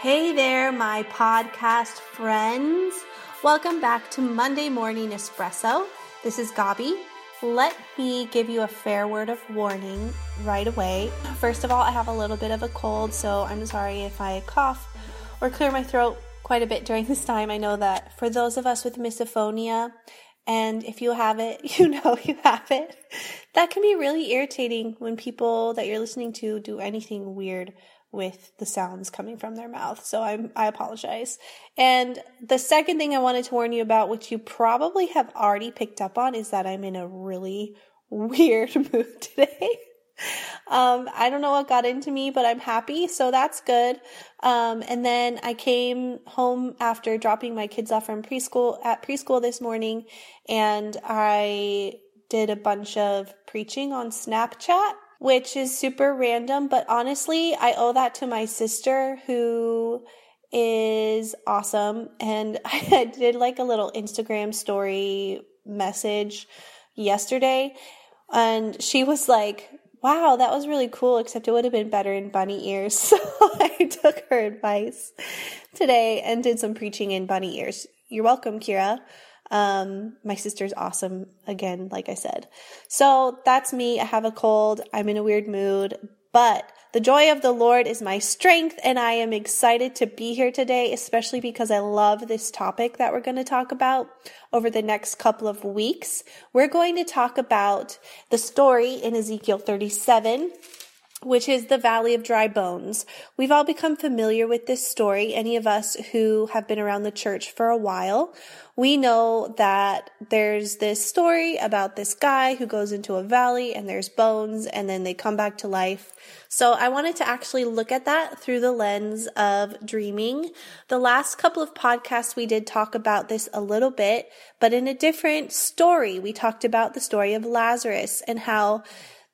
Hey there, my podcast friends. Welcome back to Monday Morning Espresso. This is Gabi. Let me give you a fair word of warning right away. First of all, I have a little bit of a cold, so I'm sorry if I cough or clear my throat quite a bit during this time. I know that for those of us with misophonia, and if you have it, you know you have it. That can be really irritating when people that you're listening to do anything weird with the sounds coming from their mouth. So I'm I apologize. And the second thing I wanted to warn you about, which you probably have already picked up on, is that I'm in a really weird mood today. Um, I don't know what got into me, but I'm happy, so that's good. Um, and then I came home after dropping my kids off from preschool at preschool this morning, and I did a bunch of preaching on Snapchat which is super random, but honestly, I owe that to my sister who is awesome. And I did like a little Instagram story message yesterday, and she was like, Wow, that was really cool, except it would have been better in bunny ears. So I took her advice today and did some preaching in bunny ears. You're welcome, Kira. Um, my sister's awesome again, like I said. So that's me. I have a cold. I'm in a weird mood, but the joy of the Lord is my strength, and I am excited to be here today, especially because I love this topic that we're going to talk about over the next couple of weeks. We're going to talk about the story in Ezekiel 37 which is the Valley of Dry Bones. We've all become familiar with this story. Any of us who have been around the church for a while, we know that there's this story about this guy who goes into a valley and there's bones and then they come back to life. So I wanted to actually look at that through the lens of dreaming. The last couple of podcasts we did talk about this a little bit, but in a different story. We talked about the story of Lazarus and how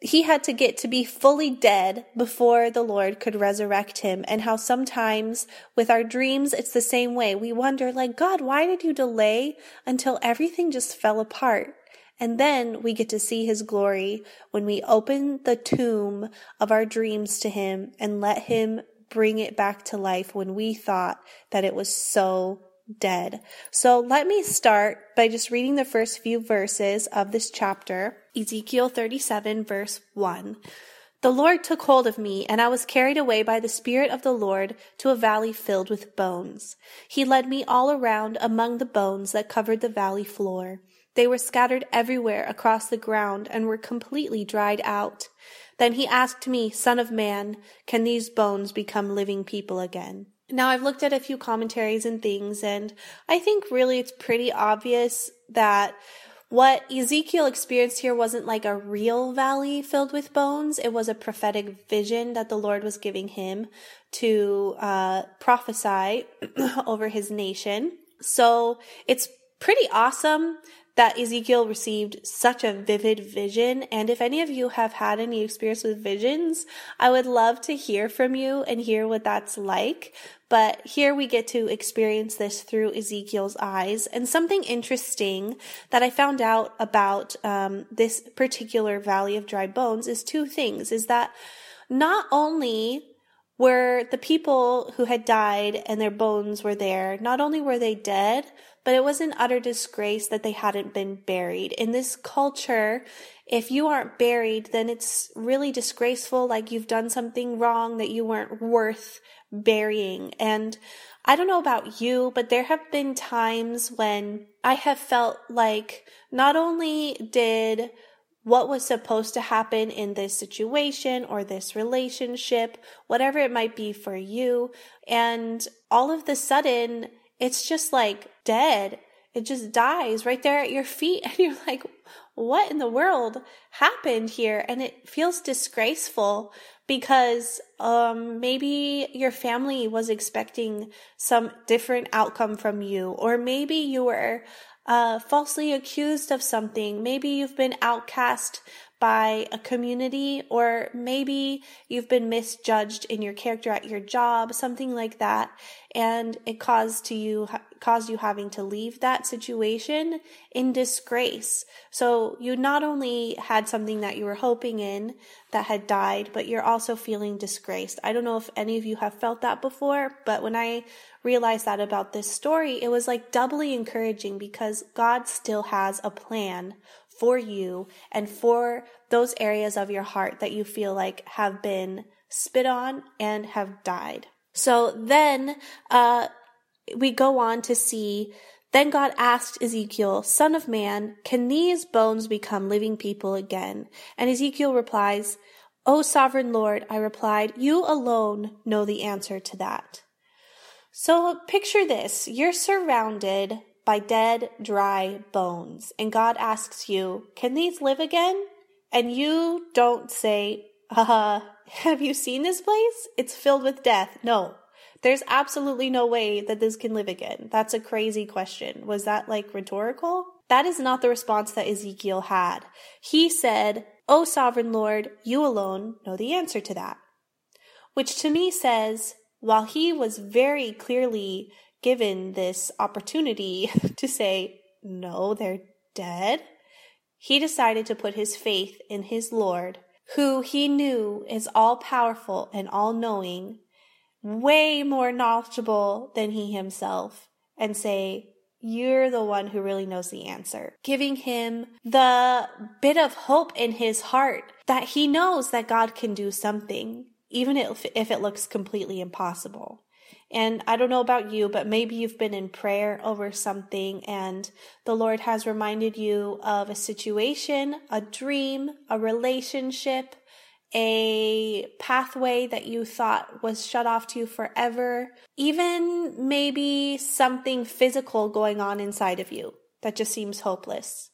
he had to get to be fully dead before the Lord could resurrect him, and how sometimes with our dreams, it's the same way. We wonder, like, God, why did you delay until everything just fell apart? And then we get to see his glory when we open the tomb of our dreams to him and let him bring it back to life when we thought that it was so dead. So let me start by just reading the first few verses of this chapter, Ezekiel 37 verse 1. The Lord took hold of me, and I was carried away by the Spirit of the Lord to a valley filled with bones. He led me all around among the bones that covered the valley floor. They were scattered everywhere across the ground and were completely dried out. Then he asked me, Son of man, can these bones become living people again? Now, I've looked at a few commentaries and things, and I think really it's pretty obvious that what Ezekiel experienced here wasn't like a real valley filled with bones. It was a prophetic vision that the Lord was giving him to uh, prophesy over his nation. So it's pretty awesome that Ezekiel received such a vivid vision. And if any of you have had any experience with visions, I would love to hear from you and hear what that's like. But here we get to experience this through Ezekiel's eyes. And something interesting that I found out about um, this particular Valley of Dry Bones is two things. Is that not only were the people who had died and their bones were there, not only were they dead, but it was an utter disgrace that they hadn't been buried. In this culture, if you aren't buried, then it's really disgraceful, like you've done something wrong that you weren't worth burying. And I don't know about you, but there have been times when I have felt like not only did what was supposed to happen in this situation or this relationship, whatever it might be for you, and all of the sudden, it's just like dead. It just dies right there at your feet. And you're like, what in the world happened here? And it feels disgraceful because um, maybe your family was expecting some different outcome from you, or maybe you were uh, falsely accused of something. Maybe you've been outcast by a community, or maybe you've been misjudged in your character at your job, something like that, and it caused to you caused you having to leave that situation in disgrace. So you not only had something that you were hoping in that had died, but you're also feeling disgraced. I don't know if any of you have felt that before, but when I realized that about this story, it was like doubly encouraging because God still has a plan for you and for those areas of your heart that you feel like have been spit on and have died. So then uh, we go on to see then God asked Ezekiel, Son of man, can these bones become living people again? And Ezekiel replies, O sovereign Lord, I replied, you alone know the answer to that. So picture this you're surrounded by dead, dry bones. And God asks you, Can these live again? And you don't say, uh, have you seen this place? It's filled with death. No, there's absolutely no way that this can live again. That's a crazy question. Was that like rhetorical? That is not the response that Ezekiel had. He said, O sovereign Lord, you alone know the answer to that. Which to me says, while he was very clearly given this opportunity to say, no, they're dead, he decided to put his faith in his Lord, who he knew is all powerful and all knowing, way more knowledgeable than he himself, and say, you're the one who really knows the answer, giving him the bit of hope in his heart that he knows that God can do something, even if, if it looks completely impossible. And I don't know about you, but maybe you've been in prayer over something and the Lord has reminded you of a situation, a dream, a relationship, a pathway that you thought was shut off to you forever, even maybe something physical going on inside of you that just seems hopeless.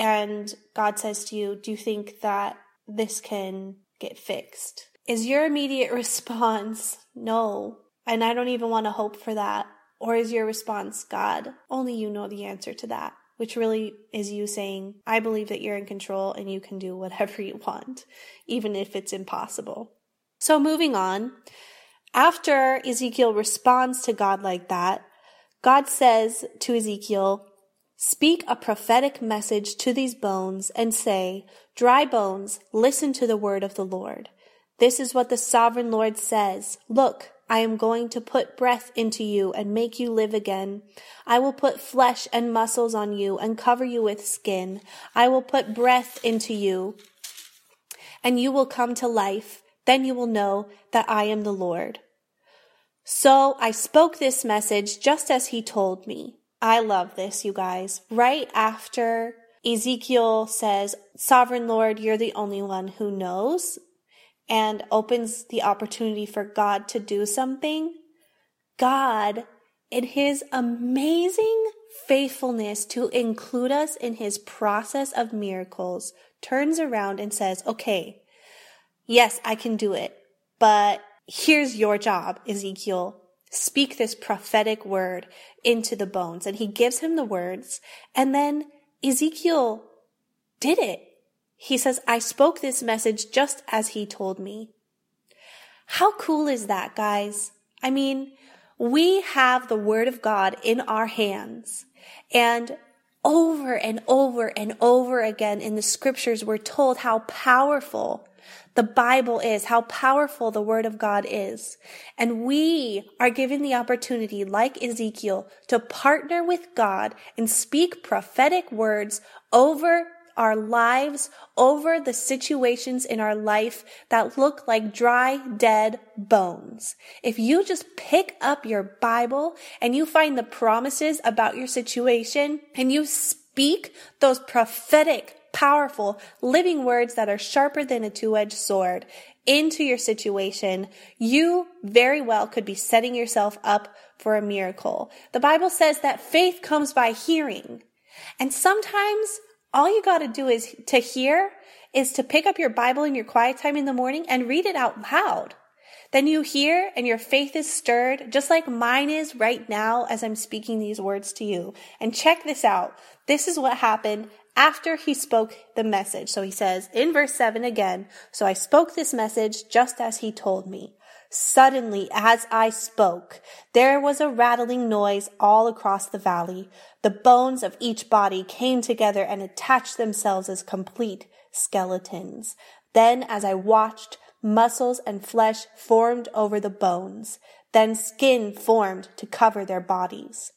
And God says to you, Do you think that this can get fixed? Is your immediate response, No, and I don't even want to hope for that. Or is your response, God, only you know the answer to that? Which really is you saying, I believe that you're in control and you can do whatever you want, even if it's impossible. So moving on, after Ezekiel responds to God like that, God says to Ezekiel, Speak a prophetic message to these bones and say, Dry bones, listen to the word of the Lord. This is what the sovereign Lord says. Look, I am going to put breath into you and make you live again. I will put flesh and muscles on you and cover you with skin. I will put breath into you and you will come to life. Then you will know that I am the Lord. So I spoke this message just as he told me. I love this, you guys. Right after Ezekiel says, Sovereign Lord, you're the only one who knows and opens the opportunity for God to do something, God, in his amazing faithfulness to include us in his process of miracles, turns around and says, okay, yes, I can do it, but here's your job, Ezekiel. Speak this prophetic word into the bones. And he gives him the words. And then Ezekiel did it. He says, I spoke this message just as he told me. How cool is that, guys? I mean, we have the word of God in our hands and over and over and over again in the scriptures, we're told how powerful the Bible is, how powerful the Word of God is. And we are given the opportunity, like Ezekiel, to partner with God and speak prophetic words over our lives over the situations in our life that look like dry, dead bones. If you just pick up your Bible and you find the promises about your situation and you speak those prophetic, powerful, living words that are sharper than a two-edged sword into your situation, you very well could be setting yourself up for a miracle. The Bible says that faith comes by hearing. And sometimes all you got to do is to hear is to pick up your Bible in your quiet time in the morning and read it out loud. Then you hear and your faith is stirred, just like mine is right now as I'm speaking these words to you. And check this out. This is what happened after he spoke the message. So he says in verse 7 again, So I spoke this message just as he told me. Suddenly, as I spoke, there was a rattling noise all across the valley. The bones of each body came together and attached themselves as complete skeletons. Then, as I watched, muscles and flesh formed over the bones. Then skin formed to cover their bodies.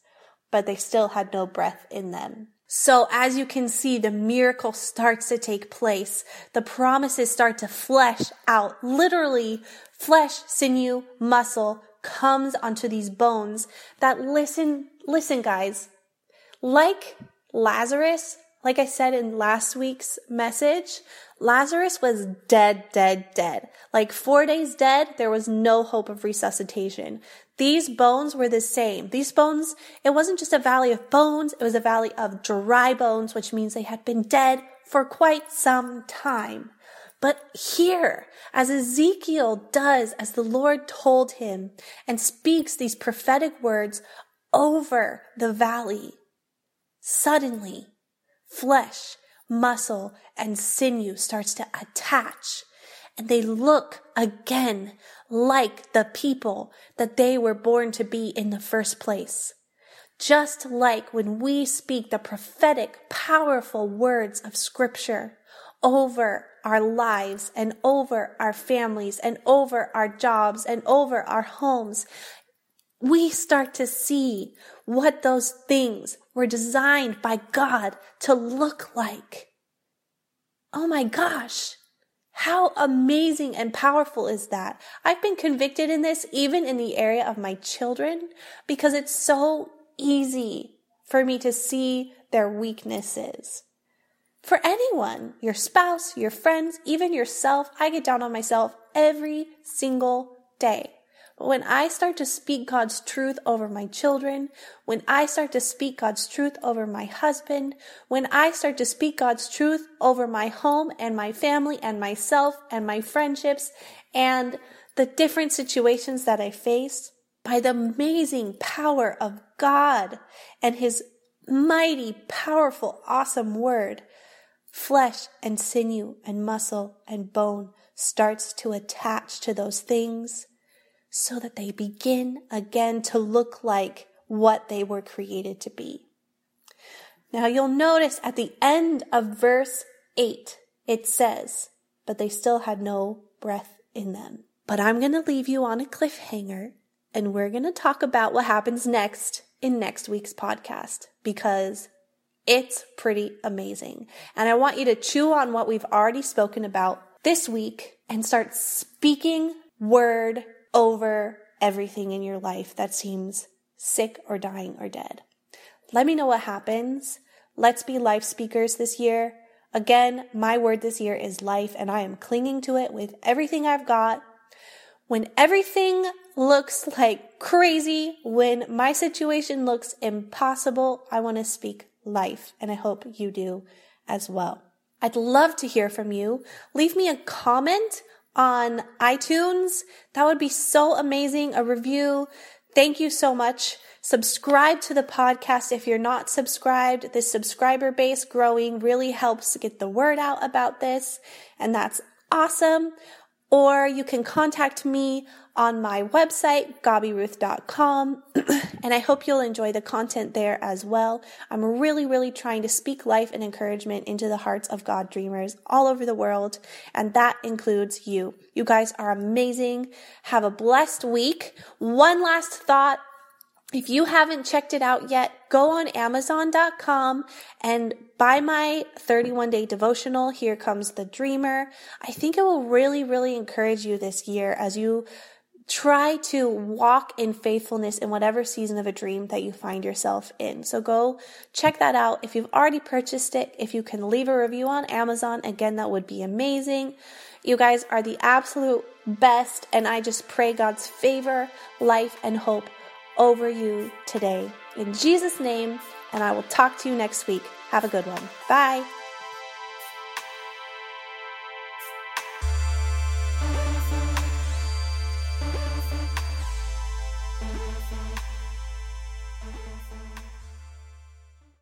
But they still had no breath in them. So as you can see, the miracle starts to take place. The promises start to flesh out. Literally, flesh, sinew, muscle comes onto these bones that listen, listen guys, like Lazarus, like I said in last week's message, Lazarus was dead, dead, dead. Like four days dead, there was no hope of resuscitation. These bones were the same. These bones, it wasn't just a valley of bones, it was a valley of dry bones, which means they had been dead for quite some time. But here, as Ezekiel does, as the Lord told him, and speaks these prophetic words over the valley, suddenly flesh, muscle, and sinew starts to attach. And they look again like the people that they were born to be in the first place. Just like when we speak the prophetic, powerful words of scripture over our lives and over our families and over our jobs and over our homes, we start to see what those things were designed by God to look like. Oh my gosh. How amazing and powerful is that? I've been convicted in this even in the area of my children because it's so easy for me to see their weaknesses. For anyone, your spouse, your friends, even yourself, I get down on myself every single day. When I start to speak God's truth over my children, when I start to speak God's truth over my husband, when I start to speak God's truth over my home and my family and myself and my friendships and the different situations that I face, by the amazing power of God and His mighty, powerful, awesome word, flesh and sinew and muscle and bone starts to attach to those things so that they begin again to look like what they were created to be. Now you'll notice at the end of verse 8, it says, but they still had no breath in them. But I'm going to leave you on a cliffhanger and we're going to talk about what happens next in next week's podcast because it's pretty amazing. And I want you to chew on what we've already spoken about this week and start speaking word over everything in your life that seems sick or dying or dead. Let me know what happens. Let's be life speakers this year. Again, my word this year is life, and I am clinging to it with everything I've got. When everything looks like crazy, when my situation looks impossible, I want to speak life, and I hope you do as well. I'd love to hear from you. Leave me a comment on iTunes. That would be so amazing. A review. Thank you so much. Subscribe to the podcast if you're not subscribed. The subscriber base growing really helps get the word out about this, and that's awesome. Or you can contact me on my website, gabiruth.com. and I hope you'll enjoy the content there as well. I'm really, really trying to speak life and encouragement into the hearts of God dreamers all over the world. And that includes you. You guys are amazing. Have a blessed week. One last thought. If you haven't checked it out yet, go on Amazon.com and buy my 31 day devotional. Here comes the dreamer. I think it will really, really encourage you this year as you try to walk in faithfulness in whatever season of a dream that you find yourself in. So go check that out. If you've already purchased it, if you can leave a review on Amazon, again, that would be amazing. You guys are the absolute best, and I just pray God's favor, life, and hope over you today. In Jesus' name, and I will talk to you next week. Have a good one. Bye.